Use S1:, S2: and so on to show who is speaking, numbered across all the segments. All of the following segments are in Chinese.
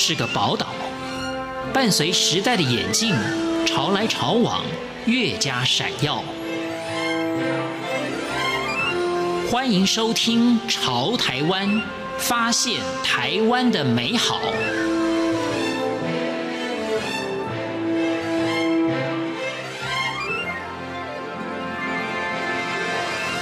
S1: 是个宝岛，伴随时代的眼镜，潮来潮往，越加闪耀。欢迎收听《潮台湾》，发现台湾的美好。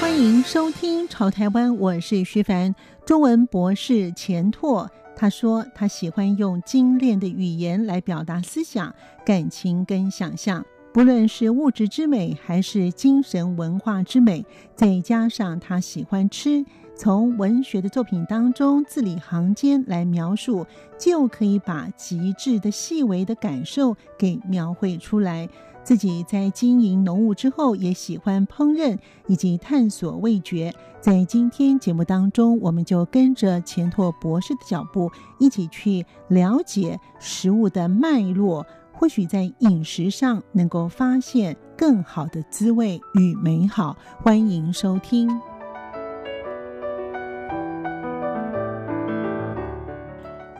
S2: 欢迎收听《潮台湾》，我是徐凡，中文博士钱拓。他说，他喜欢用精炼的语言来表达思想、感情跟想象。不论是物质之美，还是精神文化之美，再加上他喜欢吃，从文学的作品当中字里行间来描述，就可以把极致的细微的感受给描绘出来。自己在经营农务之后，也喜欢烹饪以及探索味觉。在今天节目当中，我们就跟着钱拓博士的脚步，一起去了解食物的脉络。或许在饮食上能够发现更好的滋味与美好，欢迎收听。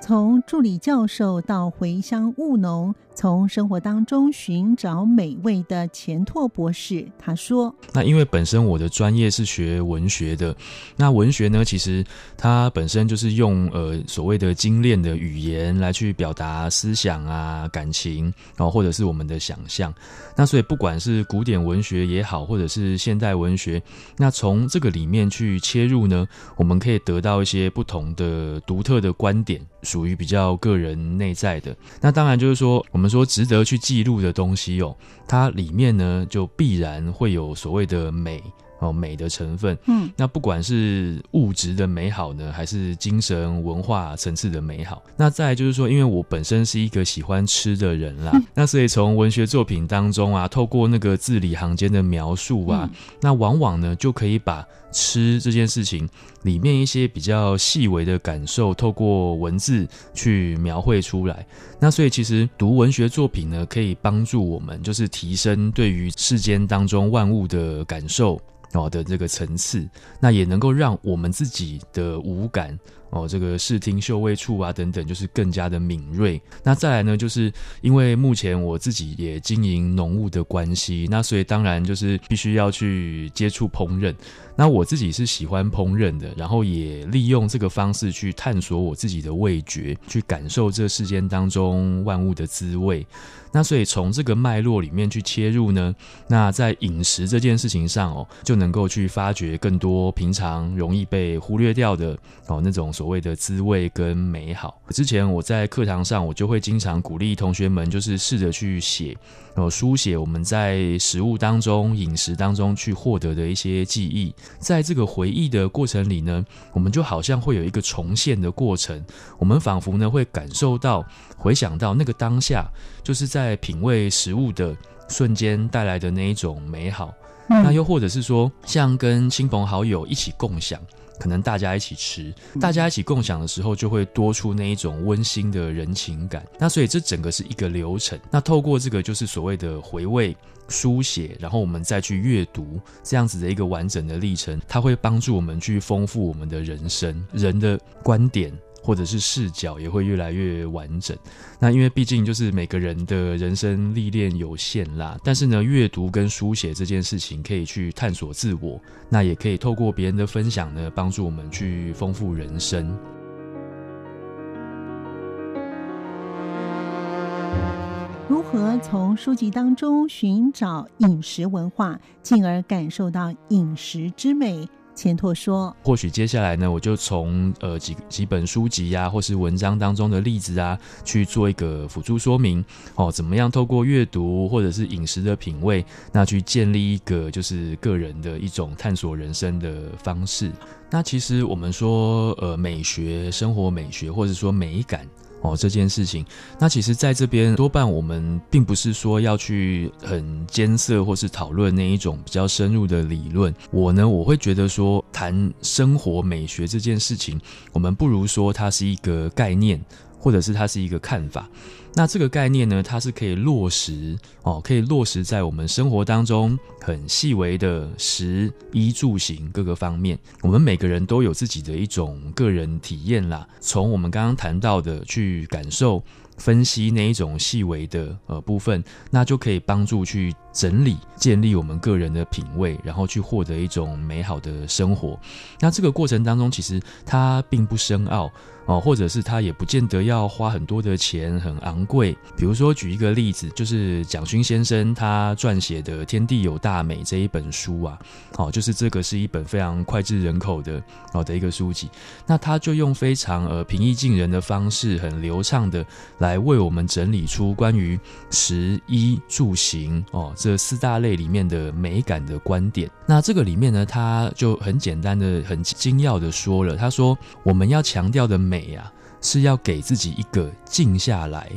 S2: 从助理教授到回乡务农，从生活当中寻找美味的钱拓博士，他说：“
S3: 那因为本身我的专业是学文学的，那文学呢，其实它本身就是用呃所谓的精炼的语言来去表达思想啊、感情，然后或者是我们的想象。那所以不管是古典文学也好，或者是现代文学，那从这个里面去切入呢，我们可以得到一些不同的独特的观点。”属于比较个人内在的，那当然就是说，我们说值得去记录的东西哦，它里面呢就必然会有所谓的美哦，美的成分。嗯，那不管是物质的美好呢，还是精神文化层次的美好，那再来就是说，因为我本身是一个喜欢吃的人啦，嗯、那所以从文学作品当中啊，透过那个字里行间的描述啊，嗯、那往往呢就可以把。吃这件事情里面一些比较细微的感受，透过文字去描绘出来。那所以其实读文学作品呢，可以帮助我们，就是提升对于世间当中万物的感受哦的这个层次。那也能够让我们自己的五感。哦，这个视听嗅味触啊等等，就是更加的敏锐。那再来呢，就是因为目前我自己也经营农务的关系，那所以当然就是必须要去接触烹饪。那我自己是喜欢烹饪的，然后也利用这个方式去探索我自己的味觉，去感受这世间当中万物的滋味。那所以从这个脉络里面去切入呢，那在饮食这件事情上哦，就能够去发掘更多平常容易被忽略掉的哦那种。所谓的滋味跟美好。之前我在课堂上，我就会经常鼓励同学们，就是试着去写，呃，书写我们在食物当中、饮食当中去获得的一些记忆。在这个回忆的过程里呢，我们就好像会有一个重现的过程。我们仿佛呢会感受到、回想到那个当下，就是在品味食物的瞬间带来的那一种美好。嗯。那又或者是说，像跟亲朋好友一起共享。可能大家一起吃，大家一起共享的时候，就会多出那一种温馨的人情感。那所以这整个是一个流程。那透过这个就是所谓的回味、书写，然后我们再去阅读，这样子的一个完整的历程，它会帮助我们去丰富我们的人生，人的观点。或者是视角也会越来越完整。那因为毕竟就是每个人的人生历练有限啦，但是呢，阅读跟书写这件事情可以去探索自我，那也可以透过别人的分享呢，帮助我们去丰富人生。
S2: 如何从书籍当中寻找饮食文化，进而感受到饮食之美？钱拓说：“
S3: 或许接下来呢，我就从呃几几本书籍呀、啊，或是文章当中的例子啊，去做一个辅助说明哦。怎么样透过阅读或者是饮食的品味，那去建立一个就是个人的一种探索人生的方式。那其实我们说呃美学、生活美学，或者说美感。”哦，这件事情，那其实在这边多半我们并不是说要去很艰涩或是讨论那一种比较深入的理论。我呢，我会觉得说谈生活美学这件事情，我们不如说它是一个概念，或者是它是一个看法。那这个概念呢，它是可以落实哦，可以落实在我们生活当中很细微的食衣住行各个方面。我们每个人都有自己的一种个人体验啦，从我们刚刚谈到的去感受。分析那一种细微的呃部分，那就可以帮助去整理、建立我们个人的品味，然后去获得一种美好的生活。那这个过程当中，其实它并不深奥。哦，或者是他也不见得要花很多的钱，很昂贵。比如说，举一个例子，就是蒋勋先生他撰写的《天地有大美》这一本书啊，哦，就是这个是一本非常脍炙人口的哦的一个书籍。那他就用非常呃平易近人的方式，很流畅的来为我们整理出关于食衣住行哦这四大类里面的美感的观点。那这个里面呢，他就很简单的、很精要的说了，他说我们要强调的美。美呀，是要给自己一个静下来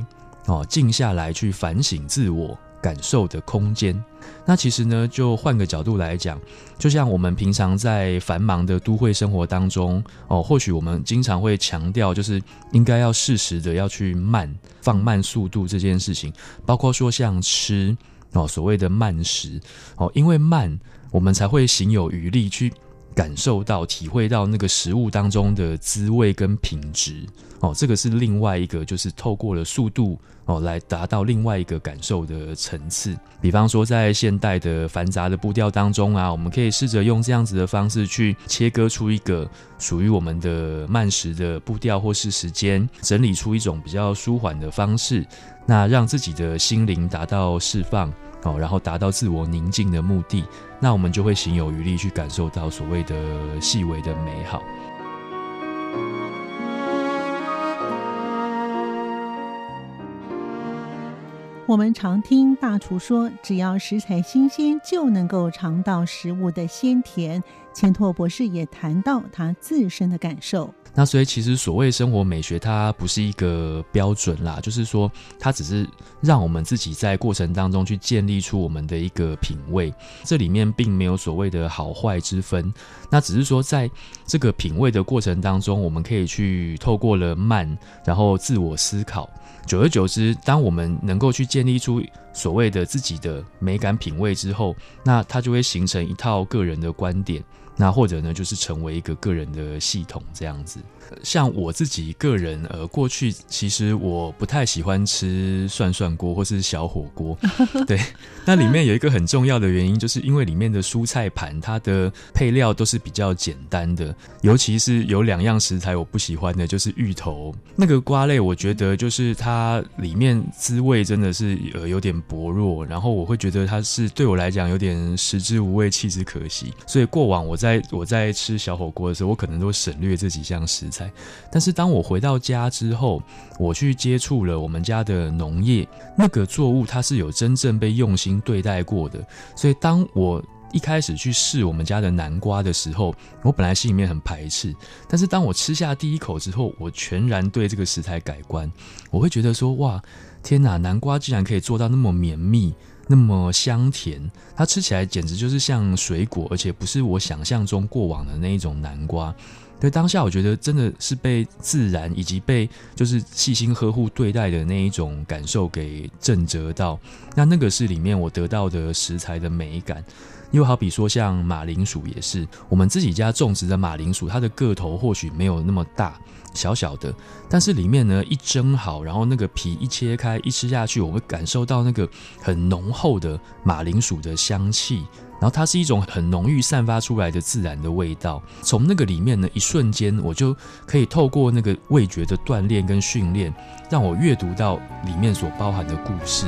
S3: 哦，静下来去反省自我感受的空间。那其实呢，就换个角度来讲，就像我们平常在繁忙的都会生活当中哦，或许我们经常会强调，就是应该要适时的要去慢，放慢速度这件事情，包括说像吃哦，所谓的慢食哦，因为慢，我们才会行有余力去。感受到、体会到那个食物当中的滋味跟品质哦，这个是另外一个，就是透过了速度哦，来达到另外一个感受的层次。比方说，在现代的繁杂的步调当中啊，我们可以试着用这样子的方式去切割出一个属于我们的慢食的步调或是时间，整理出一种比较舒缓的方式，那让自己的心灵达到释放。哦，然后达到自我宁静的目的，那我们就会行有余力去感受到所谓的细微的美好。
S2: 我们常听大厨说，只要食材新鲜，就能够尝到食物的鲜甜。钱拓博士也谈到他自身的感受。
S3: 那所以其实所谓生活美学，它不是一个标准啦，就是说它只是让我们自己在过程当中去建立出我们的一个品味，这里面并没有所谓的好坏之分。那只是说在这个品味的过程当中，我们可以去透过了慢，然后自我思考，久而久之，当我们能够去建立出所谓的自己的美感品味之后，那它就会形成一套个人的观点。那或者呢，就是成为一个个人的系统这样子。像我自己个人，呃，过去其实我不太喜欢吃涮涮锅或是小火锅。对，那里面有一个很重要的原因，就是因为里面的蔬菜盘，它的配料都是比较简单的。尤其是有两样食材我不喜欢的，就是芋头那个瓜类，我觉得就是它里面滋味真的是呃有点薄弱，然后我会觉得它是对我来讲有点食之无味，弃之可惜。所以过往我在在我在吃小火锅的时候，我可能都省略这几项食材。但是当我回到家之后，我去接触了我们家的农业，那个作物它是有真正被用心对待过的。所以当我一开始去试我们家的南瓜的时候，我本来心里面很排斥，但是当我吃下第一口之后，我全然对这个食材改观。我会觉得说，哇，天哪，南瓜竟然可以做到那么绵密。那么香甜，它吃起来简直就是像水果，而且不是我想象中过往的那一种南瓜。对，当下我觉得真的是被自然以及被就是细心呵护对待的那一种感受给震折到。那那个是里面我得到的食材的美感。又好比说像马铃薯也是，我们自己家种植的马铃薯，它的个头或许没有那么大。小小的，但是里面呢，一蒸好，然后那个皮一切开，一吃下去，我会感受到那个很浓厚的马铃薯的香气，然后它是一种很浓郁散发出来的自然的味道。从那个里面呢，一瞬间我就可以透过那个味觉的锻炼跟训练，让我阅读到里面所包含的故事。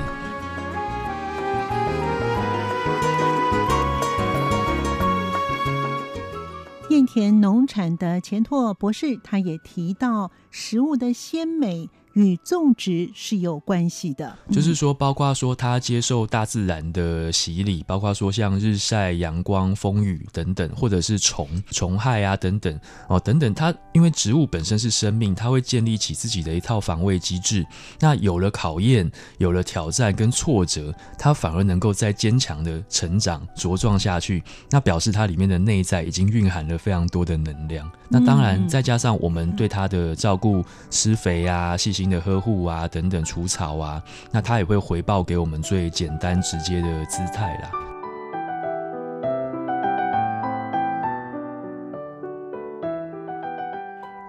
S2: 田农产的钱拓博士，他也提到食物的鲜美。与种植是有关系的，
S3: 就是说，包括说它接受大自然的洗礼，包括说像日晒、阳光、风雨等等，或者是虫虫害啊等等哦等等。它因为植物本身是生命，它会建立起自己的一套防卫机制。那有了考验，有了挑战跟挫折，它反而能够再坚强的成长茁壮下去。那表示它里面的内在已经蕴含了非常多的能量。那当然，再加上我们对它的照顾、施肥啊、细心。心的呵护啊，等等除草啊，那它也会回报给我们最简单直接的姿态啦。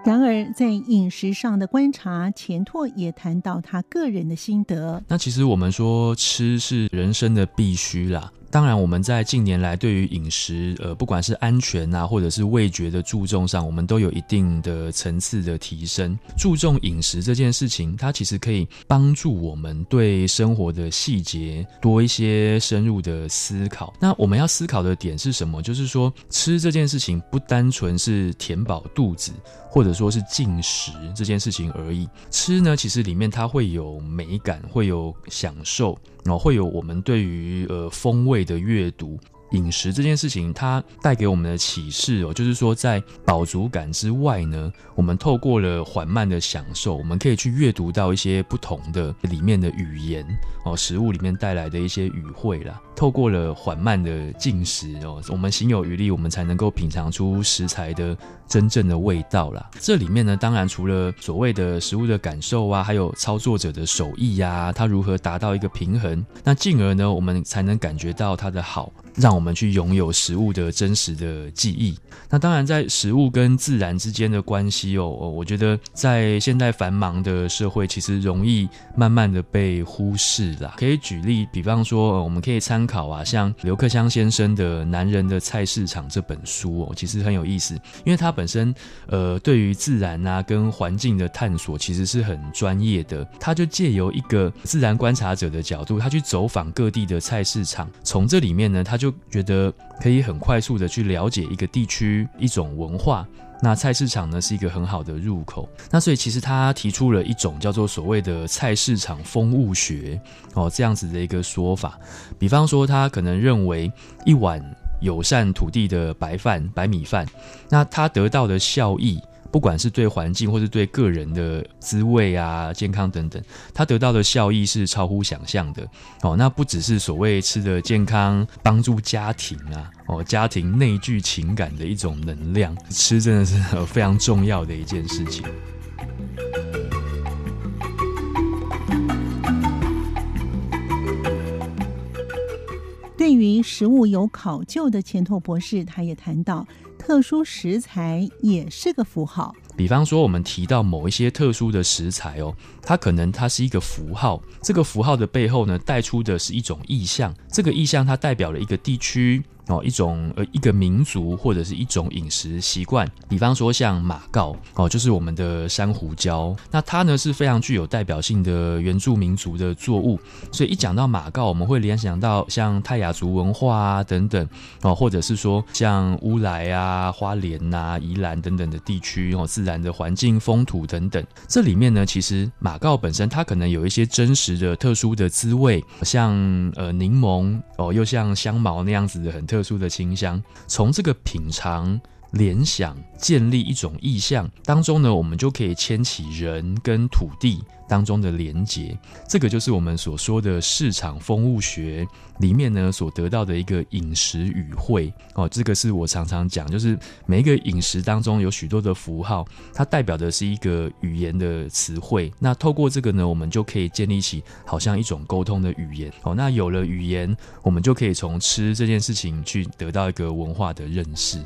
S2: 然而，在饮食上的观察，钱拓也谈到他个人的心得。
S3: 那其实我们说吃是人生的必须啦。当然，我们在近年来对于饮食，呃，不管是安全啊，或者是味觉的注重上，我们都有一定的层次的提升。注重饮食这件事情，它其实可以帮助我们对生活的细节多一些深入的思考。那我们要思考的点是什么？就是说，吃这件事情不单纯是填饱肚子，或者说是进食这件事情而已。吃呢，其实里面它会有美感，会有享受。然后会有我们对于呃风味的阅读。饮食这件事情，它带给我们的启示哦，就是说在饱足感之外呢，我们透过了缓慢的享受，我们可以去阅读到一些不同的里面的语言哦，食物里面带来的一些语汇啦。透过了缓慢的进食哦，我们心有余力，我们才能够品尝出食材的真正的味道啦。这里面呢，当然除了所谓的食物的感受啊，还有操作者的手艺呀，它如何达到一个平衡，那进而呢，我们才能感觉到它的好。让我们去拥有食物的真实的记忆。那当然，在食物跟自然之间的关系哦，我觉得在现代繁忙的社会，其实容易慢慢的被忽视啦。可以举例，比方说，我们可以参考啊，像刘克襄先生的《男人的菜市场》这本书哦，其实很有意思，因为他本身呃，对于自然啊跟环境的探索，其实是很专业的。他就借由一个自然观察者的角度，他去走访各地的菜市场，从这里面呢，他。就觉得可以很快速的去了解一个地区一种文化，那菜市场呢是一个很好的入口。那所以其实他提出了一种叫做所谓的菜市场风物学哦，这样子的一个说法。比方说，他可能认为一碗友善土地的白饭、白米饭，那他得到的效益。不管是对环境或是对个人的滋味啊、健康等等，它得到的效益是超乎想象的哦。那不只是所谓吃的健康，帮助家庭啊，哦，家庭内聚情感的一种能量，吃真的是非常重要的一件事情。
S2: 对于食物有考究的前拓博士，他也谈到。特殊食材也是个符号，
S3: 比方说我们提到某一些特殊的食材哦，它可能它是一个符号，这个符号的背后呢，带出的是一种意象，这个意象它代表了一个地区。哦，一种呃，一个民族或者是一种饮食习惯，比方说像马告哦，就是我们的珊瑚椒，那它呢是非常具有代表性的原住民族的作物，所以一讲到马告，我们会联想到像泰雅族文化啊等等哦，或者是说像乌来啊、花莲、啊、宜兰等等的地区哦，自然的环境、风土等等，这里面呢，其实马告本身它可能有一些真实的、特殊的滋味，像呃柠檬哦，又像香茅那样子的很。特殊的清香，从这个品尝、联想、建立一种意象当中呢，我们就可以牵起人跟土地当中的连结。这个就是我们所说的市场风物学里面呢所得到的一个饮食语汇哦。这个是我常常讲，就是每一个饮食当中有许多的符号，它代表的是一个语言的词汇。那透过这个呢，我们就可以建立起好像一种沟通的语言哦。那有了语言，我们就可以从吃这件事情去得到一个文化的认
S2: 识。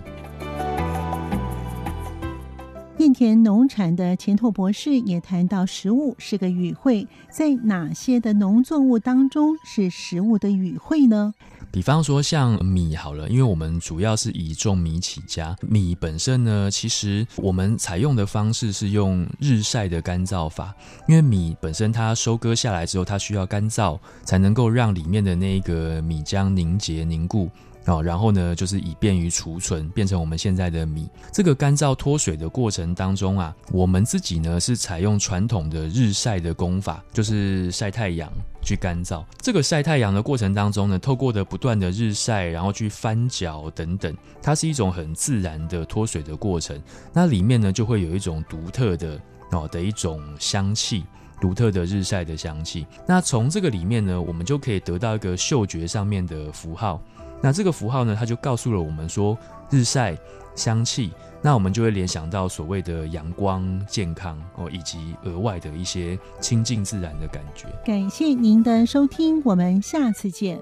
S2: 田农产的前拓博士也谈到，食物是个语汇，在哪些的农作物当中是食物的语汇呢？
S3: 比方说像米好了，因为我们主要是以种米起家，米本身呢，其实我们采用的方式是用日晒的干燥法，因为米本身它收割下来之后，它需要干燥，才能够让里面的那个米浆凝结凝固。哦，然后呢，就是以便于储存，变成我们现在的米。这个干燥脱水的过程当中啊，我们自己呢是采用传统的日晒的工法，就是晒太阳去干燥。这个晒太阳的过程当中呢，透过的不断的日晒，然后去翻搅等等，它是一种很自然的脱水的过程。那里面呢，就会有一种独特的哦的一种香气，独特的日晒的香气。那从这个里面呢，我们就可以得到一个嗅觉上面的符号。那这个符号呢，它就告诉了我们说，日晒香气，那我们就会联想到所谓的阳光、健康哦，以及额外的一些亲近自然的感觉。
S2: 感谢您的收听，我们下次见。